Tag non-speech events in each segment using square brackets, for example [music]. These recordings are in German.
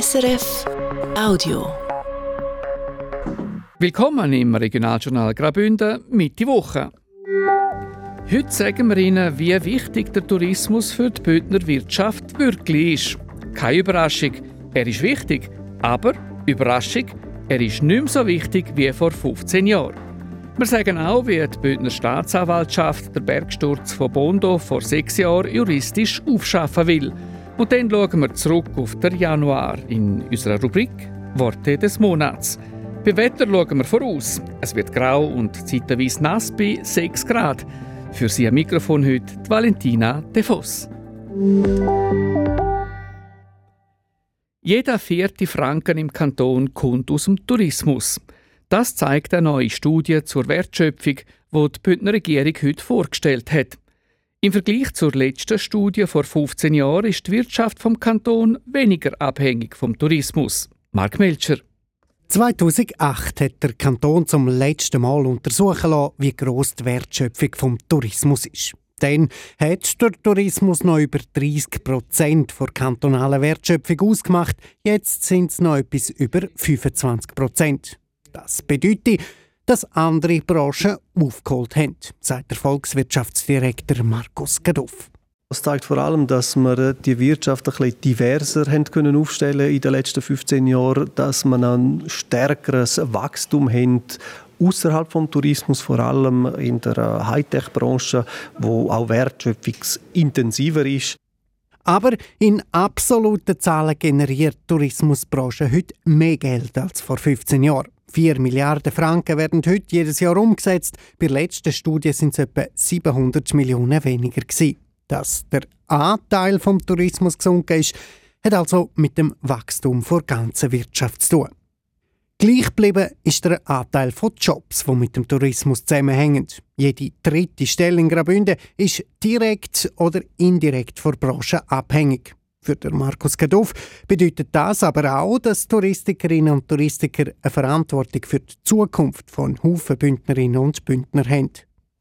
SRF Audio. Willkommen im Regionaljournal Graubünden Mitte Woche. Heute sagen wir Ihnen, wie wichtig der Tourismus für die Bündner Wirtschaft wirklich ist. Keine Überraschung, er ist wichtig, aber Überraschung, er ist nicht mehr so wichtig wie vor 15 Jahren. Wir sagen auch, wie die Bündner Staatsanwaltschaft den Bergsturz von Bondo vor sechs Jahren juristisch aufschaffen will. Und dann schauen wir zurück auf den Januar in unserer Rubrik Worte des Monats. Beim Wetter schauen wir voraus. Es wird grau und zeitweise nass bei 6 Grad. Für Sie am Mikrofon heute die Valentina De Voss. Jeder vierte Franken im Kanton kommt aus dem Tourismus. Das zeigt eine neue Studie zur Wertschöpfung, die die Bündner Regierung heute vorgestellt hat. Im Vergleich zur letzten Studie vor 15 Jahren ist die Wirtschaft vom Kanton weniger abhängig vom Tourismus. Mark Melcher. 2008 hat der Kanton zum letzten Mal untersuchen lassen, wie gross die Wertschöpfung vom Tourismus ist. Dann hat der Tourismus noch über 30 Prozent der kantonalen Wertschöpfung ausgemacht. Jetzt sind es noch etwas über 25 Prozent. Das bedeutet, dass andere Branchen aufgeholt haben, sagt der Volkswirtschaftsdirektor Markus Gadoff. Das zeigt vor allem, dass wir die Wirtschaft ein bisschen diverser haben können aufstellen in den letzten 15 Jahren, dass man ein stärkeres Wachstum haben außerhalb vom Tourismus, vor allem in der Hightech-Branche, wo auch wertschöpfungsintensiver ist. Aber in absoluten Zahlen generiert die Tourismusbranche heute mehr Geld als vor 15 Jahren. 4 Milliarden Franken werden heute jedes Jahr umgesetzt. Bei der letzten Studie sind es etwa 700 Millionen weniger. Dass der Anteil vom Tourismus gesunken ist, hat also mit dem Wachstum der ganzen Wirtschaft zu tun. Gleich geblieben ist der Anteil von Jobs, die mit dem Tourismus zusammenhängen. Jede dritte Stelle in Graubünden ist direkt oder indirekt von der Branche abhängig. Für den Markus Gadoff bedeutet das aber auch, dass Touristikerinnen und Touristiker eine Verantwortung für die Zukunft von Haufen Bündnerinnen und Bündner haben.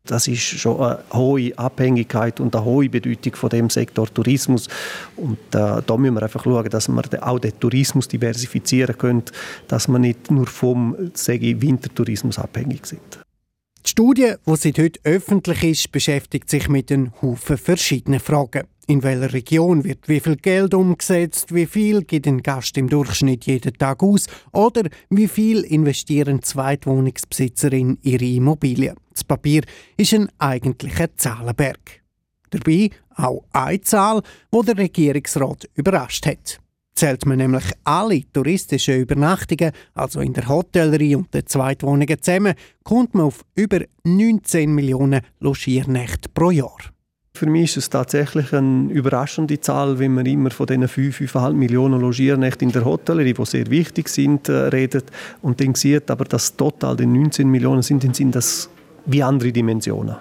Das ist schon eine hohe Abhängigkeit und eine hohe Bedeutung von dem Sektor Tourismus. Und äh, da müssen wir einfach schauen, dass wir auch den Tourismus diversifizieren können, dass wir nicht nur vom sage ich, Wintertourismus abhängig sind. Die Studie, die seit heute öffentlich ist, beschäftigt sich mit einem Haufen verschiedenen Fragen. In welcher Region wird wie viel Geld umgesetzt? Wie viel gibt ein Gast im Durchschnitt jeden Tag aus? Oder wie viel investieren Zweitwohnungsbesitzer in ihre Immobilien? Das Papier ist ein eigentlicher Zahlenberg. Dabei auch eine Zahl, wo der Regierungsrat überrascht hat. Zählt man nämlich alle touristischen Übernachtungen, also in der Hotellerie und den Zweitwohnungen zusammen, kommt man auf über 19 Millionen Logiernächte pro Jahr. Für mich ist es tatsächlich eine überraschende Zahl, wenn man immer von diesen 5, 5,5 Millionen Logiernächten in der Hotellerie, die sehr wichtig sind, äh, redet und dann sieht, aber das total die 19 Millionen sind, dann sind das wie andere Dimensionen.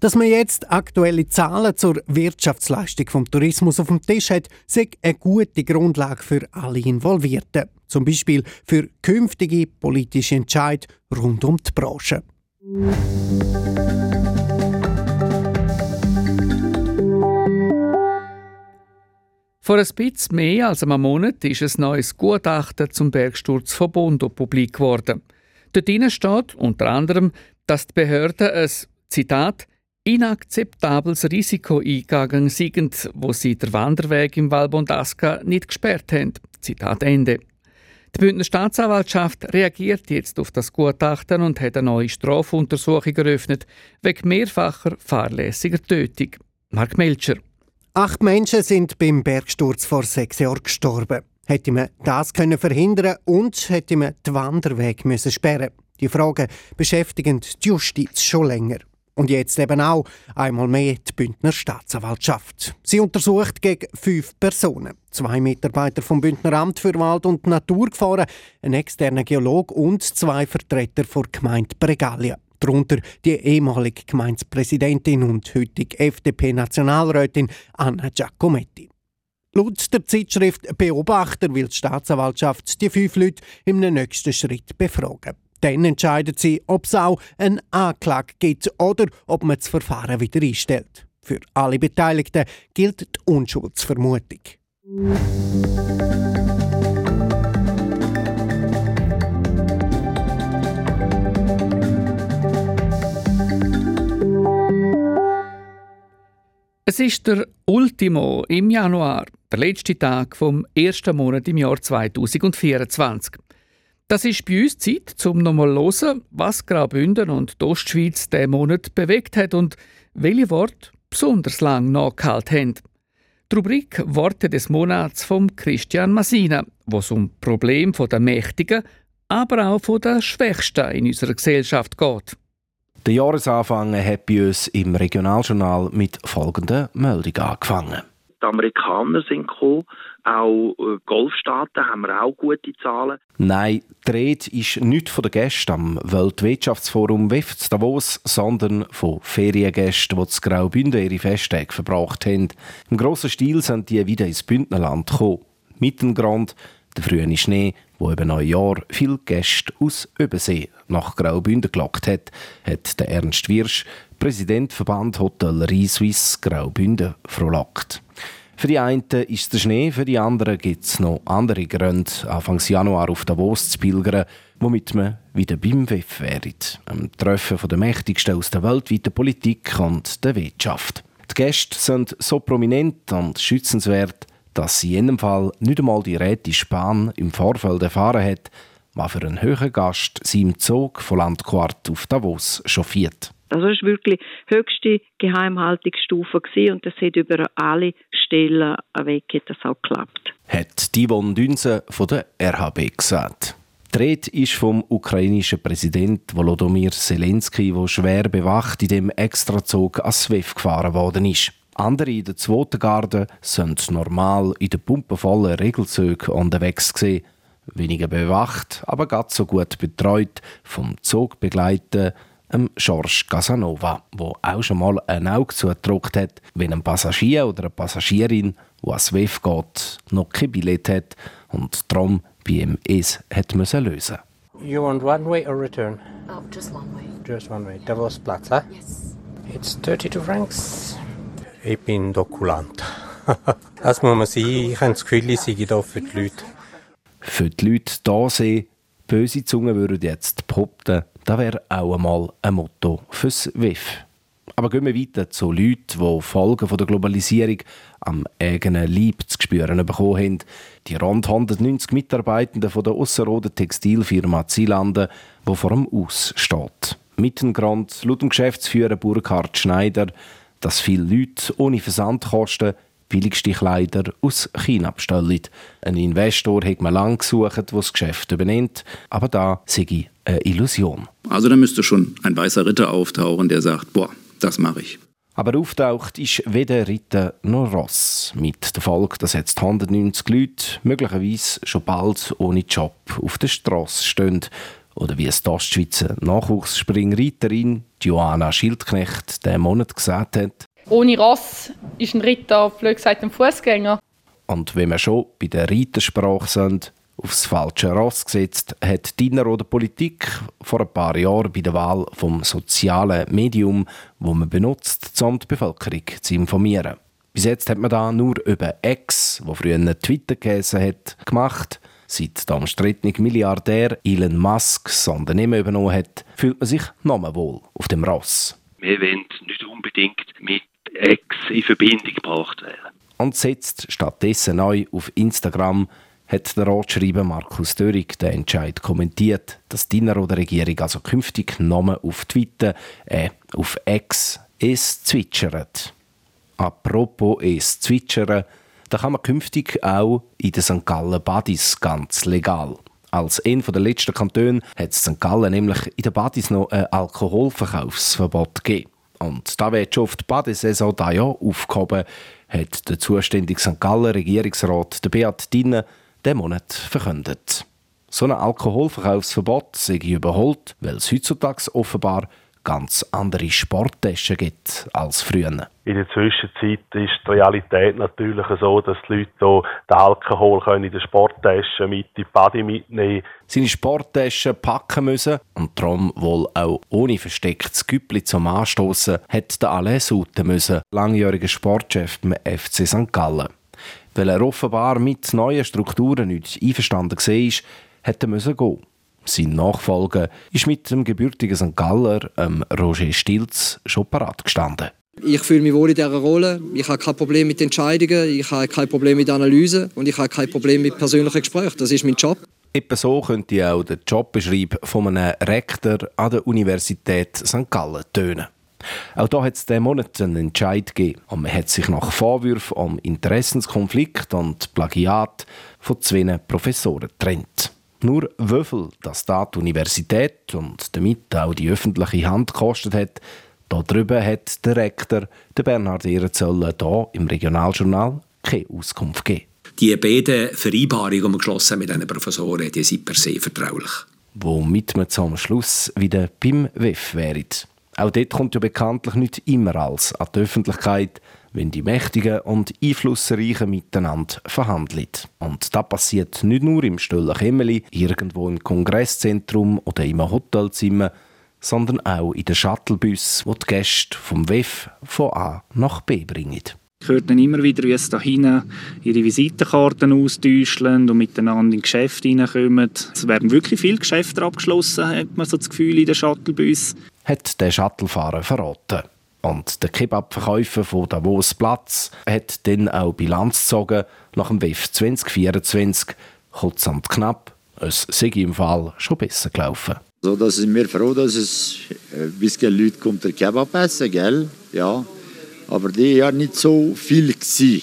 Dass man jetzt aktuelle Zahlen zur Wirtschaftsleistung vom Tourismus auf dem Tisch hat, ist eine gute Grundlage für alle Involvierten. Zum Beispiel für künftige politische Entscheidungen rund um die Branche. Vor ein bisschen mehr als einem Monat ist ein neues Gutachten zum Bergsturz von Bondo publik geworden. Dort steht unter anderem, dass die Behörden ein Zitat inakzeptables Risiko eingegangen sind, wo sie den Wanderweg im Val Bondasca nicht gesperrt haben. Zitat Ende. Die Bündner Staatsanwaltschaft reagiert jetzt auf das Gutachten und hat eine neue Strafuntersuchung eröffnet wegen mehrfacher fahrlässiger Tötung. Mark Melcher. Acht Menschen sind beim Bergsturz vor sechs Jahren gestorben. Hätte man das können verhindern und hätte man den Wanderweg müssen sperren Die Fragen beschäftigen die Justiz schon länger. Und jetzt eben auch einmal mehr die Bündner Staatsanwaltschaft. Sie untersucht gegen fünf Personen. Zwei Mitarbeiter vom Bündner Amt für Wald und Natur gefahren, ein externer Geolog und zwei Vertreter der Gemeinde Bregalia darunter die ehemalige Gemeindepräsidentin und heutige FDP-Nationalrätin Anna Giacometti. Laut der Zeitschrift Beobachter will die Staatsanwaltschaft die fünf Leute im nächsten Schritt befragen. Dann entscheidet sie, ob es auch einen Anklage gibt oder ob man das Verfahren wieder einstellt. Für alle Beteiligten gilt die Unschuldsvermutung. Es ist der Ultimo im Januar, der letzte Tag vom ersten Monat im Jahr 2024. Das ist bei uns Zeit, um nochmal zu hören, was Graubünden und die Ostschweiz diesen Monat bewegt hat und welche Worte besonders lang nachgehalten haben. Die Rubrik Worte des Monats von Christian Masina, wo es um Probleme der Mächtigen, aber auch der Schwächsten in unserer Gesellschaft geht. Der Jahresanfang hat bei uns im Regionaljournal mit folgender Meldung angefangen. Die Amerikaner sind gekommen, auch äh, Golfstaaten haben wir auch gute Zahlen. Nein, die Rede ist nicht von den Gästen am Weltwirtschaftsforum WEF Davos, sondern von Feriengästen, die zu Graubünden ihre Festtage verbracht haben. Im grossen Stil sind die wieder ins Bündnerland gekommen. Mit dem Grund der frühe Schnee, wo über Neujahr viele Gäste aus Übersee nach Graubünden gelockt hat, hat der Ernst Wirsch, Präsident Verband Hotellerie Suisse Graubünden, frohlockt. Für die einen ist der Schnee, für die anderen gibt es noch andere Gründe, Anfang Januar auf Davos zu pilgern, womit man wieder beim WEF wäre, am Treffen der Mächtigsten aus der weltweiten Politik und der Wirtschaft. Die Gäste sind so prominent und schützenswert, dass sie in jedem Fall nicht einmal die Räte Spahn im Vorfeld erfahren hat, was für einen höheren Gast sie im Zug von Landquart auf Davos chauffiert. Also es war wirklich höchste Geheimhaltungsstufe und das hat über alle Stellen weg das auch geklappt. Hat Divon Dünse von der RHB gesagt. Die Rede ist vom ukrainischen Präsident Volodymyr Zelensky, der schwer bewacht in dem Extrazug an SWIFT gefahren worden ist. Andere in der zweiten Garde sind normal in den pumpenvollen Regelzügen unterwegs gewesen. Weniger bewacht, aber ganz so gut betreut vom Zugbegleiter ähm, George Casanova, wo auch schon mal ein Auge zugedruckt hat, wenn ein Passagier oder eine Passagierin, die an SWIFT geht, noch kein Billett hat und darum bei ihm es hat müssen lösen. You want one way or return? Oh, just one way. Just one way. Davos Platz, huh? Yes. It's 32 francs. Ich bin Dokulant. [laughs] das muss man sein. Ich habe das Gefühl, ich sei hier für die Leute. Für die Leute hier sehen, böse Zungen würden jetzt behaupten, das wäre auch einmal ein Motto fürs WIF. Aber gehen wir weiter zu Leuten, die Folgen der Globalisierung am eigenen Leib zu spüren bekommen haben. Die rund 190 Mitarbeitenden der Ausserrhoden Textilfirma Zielande, die vor dem Aus steht. Mit dem Grund laut dem Geschäftsführer Burkhard Schneider, dass viele Leute ohne Versandkosten billigste Kleider aus China bestellen. Ein Investor hat man lange gesucht, der das Geschäft übernimmt, aber da sei eine Illusion. Also da müsste schon ein weißer Ritter auftauchen, der sagt, boah, das mache ich. Aber auftaucht ist weder Ritter noch Ross. Mit der Folge, dass jetzt 190 Leute möglicherweise schon bald ohne Job auf der Straße stehen. Oder wie es die Ostschweizer Nachwuchsspringreiterin Joanna Schildknecht diesen Monat gesagt hat. Ohne Ross ist ein Ritter, blöd gesagt, ein Fußgänger. Und wenn wir schon bei der Reitersprache sind, aufs falsche Ross gesetzt, hat die Inneroder Politik vor ein paar Jahren bei der Wahl vom sozialen Medium, wo man benutzt, um die Bevölkerung zu informieren. Bis jetzt hat man da nur über X, wo früher Twitter geheißen hat, gemacht. Seit der umstrittene Milliardär Elon Musk das Unternehmen übernommen hat, fühlt man sich nochmal wohl auf dem Ross. Wir wollen nicht unbedingt mit X in Verbindung gebracht werden. Und setzt stattdessen neu auf Instagram hat der Ratschreiber Markus Dörig den Entscheid kommentiert, dass die Inneroder Regierung also künftig nur auf Twitter, äh, auf X, es zwitschert. Apropos es zwitschern, da kann man künftig auch in den St. Gallen Badis ganz legal. Als ein der letzten Kantone hat St. Gallen nämlich in den Badis noch ein Alkoholverkaufsverbot gegeben. Und da wird die Badesaison dieses Jahr aufgehoben, hat der zuständige St. Gallen Regierungsrat der Beat Dinne diesen Monat verkündet. So ein Alkoholverkaufsverbot sei überholt, weil es heutzutage offenbar ganz andere Sporttaschen gibt als früher. In der Zwischenzeit ist die Realität natürlich so, dass die Leute hier den Alkohol in der Sporttasche mit in die Body mitnehmen Seine Sporttasche packen müssen und darum wohl auch ohne verstecktes Güppli zum Anstoßen hat der Alain Sutte müssen, langjähriger Sportchef beim FC St. Gallen. Weil er offenbar mit neuen Strukturen nicht einverstanden war, hätte er gehen sein Nachfolger ist mit dem gebürtigen St. Galler, ähm, Roger Stilz, schon parat gestanden. Ich fühle mich wohl in dieser Rolle. Ich habe kein Problem mit Entscheidungen, ich habe kein Problem mit Analysen und ich habe kein Problem mit persönlichen Gesprächen. Das ist mein Job. Etwa so könnte auch der Jobbeschreib von einem Rektor an der Universität St. Gallen tönen. Auch da hat es diesen Monat einen Entscheid gegeben und man hat sich nach Vorwürfen um Interessenskonflikt und Plagiat von zwei Professoren getrennt. Nur wie viel das da die Universität und damit auch die öffentliche Hand gekostet hat, darüber hat der Rektor, der Bernhard Ehrenzöller, hier im Regionaljournal keine Auskunft gegeben. Die beiden Vereinbarungen, die wir geschlossen haben mit diesen Professoren, die sind per se vertraulich. Womit wir zum Schluss wieder beim WEF wären. Auch dort kommt ja bekanntlich nicht immer alles an die Öffentlichkeit, wenn die Mächtigen und Einflussreichen miteinander verhandeln. Und das passiert nicht nur im stillen Kämmeli, irgendwo im Kongresszentrum oder im Hotelzimmer, sondern auch in den Shuttlebus, wo die Gäste vom WEF von A nach B bringen. Ich höre dann immer wieder, wie es da hinten ihre Visitenkarten austauschen und miteinander in Geschäfte hineinkommen. Es werden wirklich viele Geschäfte abgeschlossen, hat man so das Gefühl in den Shuttlebus. Hat der Shuttlefahrer verraten. Und der Kebabverkäufer von Davos Platz hat dann auch Bilanz gezogen nach dem WEF 2024. Kurz und knapp, es sei im Fall schon besser gelaufen. So, da sind wir froh, dass es ein bisschen Leute kommt, der Kebab essen, gell? Ja, aber die ja nicht so viel gewesen.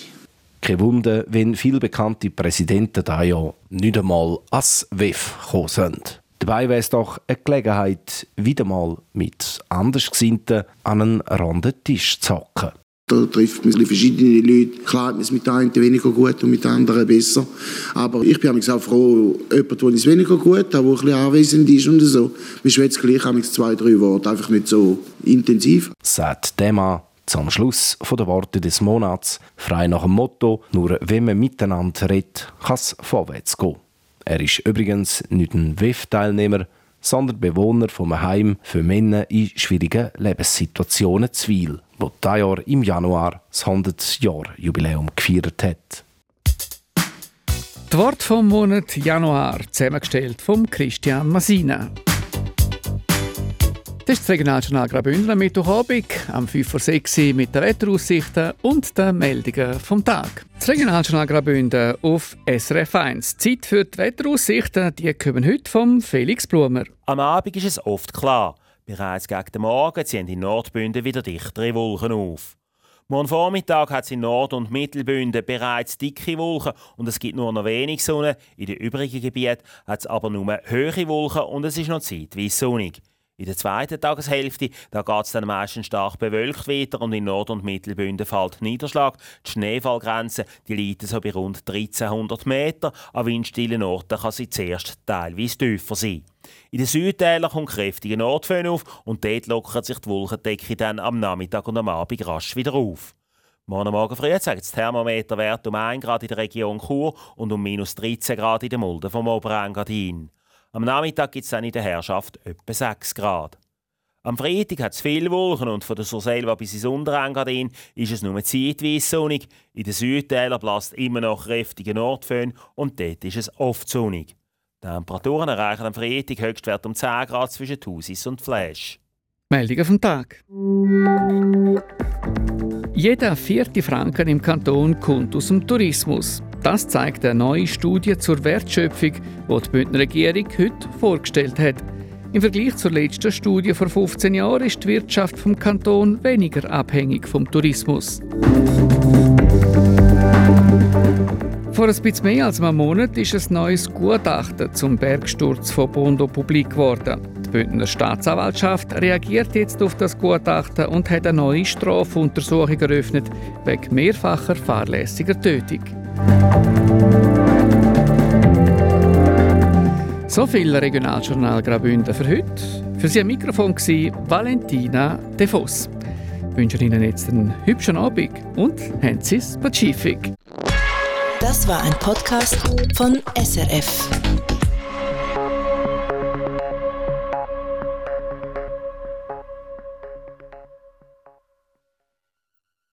Kein Wunder, wenn viele bekannte Präsidenten da ja nicht einmal als WEF gekommen sind. Dabei wäre es doch eine Gelegenheit, wieder mal mit Andersgesinnten an einen runden Tisch zu hocken. Da trifft man verschiedene Leute. Klar hat man es mit einem weniger gut und mit anderen besser. Aber ich bin auch froh, jemand, der es weniger gut hat, der ein bisschen anwesend ist und so. Man schwätzt gleich zwei, drei Worte, einfach nicht so intensiv. Sagt der Mann zum Schluss der Worte des Monats, frei nach dem Motto, nur wenn man miteinander redet, kann es vorwärts gehen. Er ist übrigens nicht ein WEF-Teilnehmer, sondern Bewohner vom Heim für Männer in schwierigen Lebenssituationen Zwil, wo dieses Jahr im Januar das 100-Jahr-Jubiläum gefeiert hat. Die Worte vom Monat Januar, zusammengestellt von Christian Masina. Das ist das Regionaljournal Graubünden am Mittwochabend, am 5 vor 6 Uhr mit den Wetteraussichten und den Meldungen vom Tag. Das Regionaljournal Graubünden auf SRF 1. Zeit für die Wetteraussichten, die kommen heute vom Felix Blumer. Am Abend ist es oft klar. Bereits gegen den Morgen ziehen in Nordbünden wieder dichtere Wolken auf. Morgen Vormittag hat es in Nord- und Mittelbünden bereits dicke Wolken und es gibt nur noch wenig Sonne. In den übrigen Gebieten hat es aber nur hohe Wolken und es ist noch zeitweise sonnig. In der zweiten Tageshälfte geht es dann meistens stark bewölkt weiter und in Nord- und Mittelbünden fällt Niederschlag. Die Schneefallgrenze die liegt so bei rund 1300 Meter. An windstillen Orten kann sie zuerst teilweise tiefer sein. In den Südtälern kommt kräftiger Nordföhn auf und dort lockert sich die Wolkendecke dann am Nachmittag und am Abend rasch wieder auf. Morgen Morgen früh zeigt das Thermometerwert um 1 Grad in der Region Chur und um minus 13 Grad in der Mulde vom Oberengadin. Am Nachmittag gibt es dann in der Herrschaft etwa 6 Grad. Am Freitag hat es viele Wolken und von der Surselva bis ins Unterengadin ist es nur zeitweise sonnig. In den Südtälern bläst immer noch kräftiger Nordföhn und dort ist es oft sonnig. Die Temperaturen erreichen am Freitag Höchstwert um 10 Grad zwischen Thusis und Flash. Meldungen vom Tag. Jeder vierte Franken im Kanton kommt aus dem Tourismus. Das zeigt eine neue Studie zur Wertschöpfung, die die Bündner Regierung heute vorgestellt hat. Im Vergleich zur letzten Studie vor 15 Jahren ist die Wirtschaft vom Kanton weniger abhängig vom Tourismus. Vor ein bisschen mehr als einem Monat ist ein neues Gutachten zum Bergsturz von Bondo publik geworden. Bündner Staatsanwaltschaft reagiert jetzt auf das Gutachten und hat eine neue Strafuntersuchung eröffnet wegen mehrfacher fahrlässiger Tötung. So viel Regionaljournal Graubünden für heute. Für Sie am Mikrofon war Valentina De Voss. Ich wünsche Ihnen jetzt einen hübschen Abend und haben Sie Pazifik. Das war ein Podcast von SRF.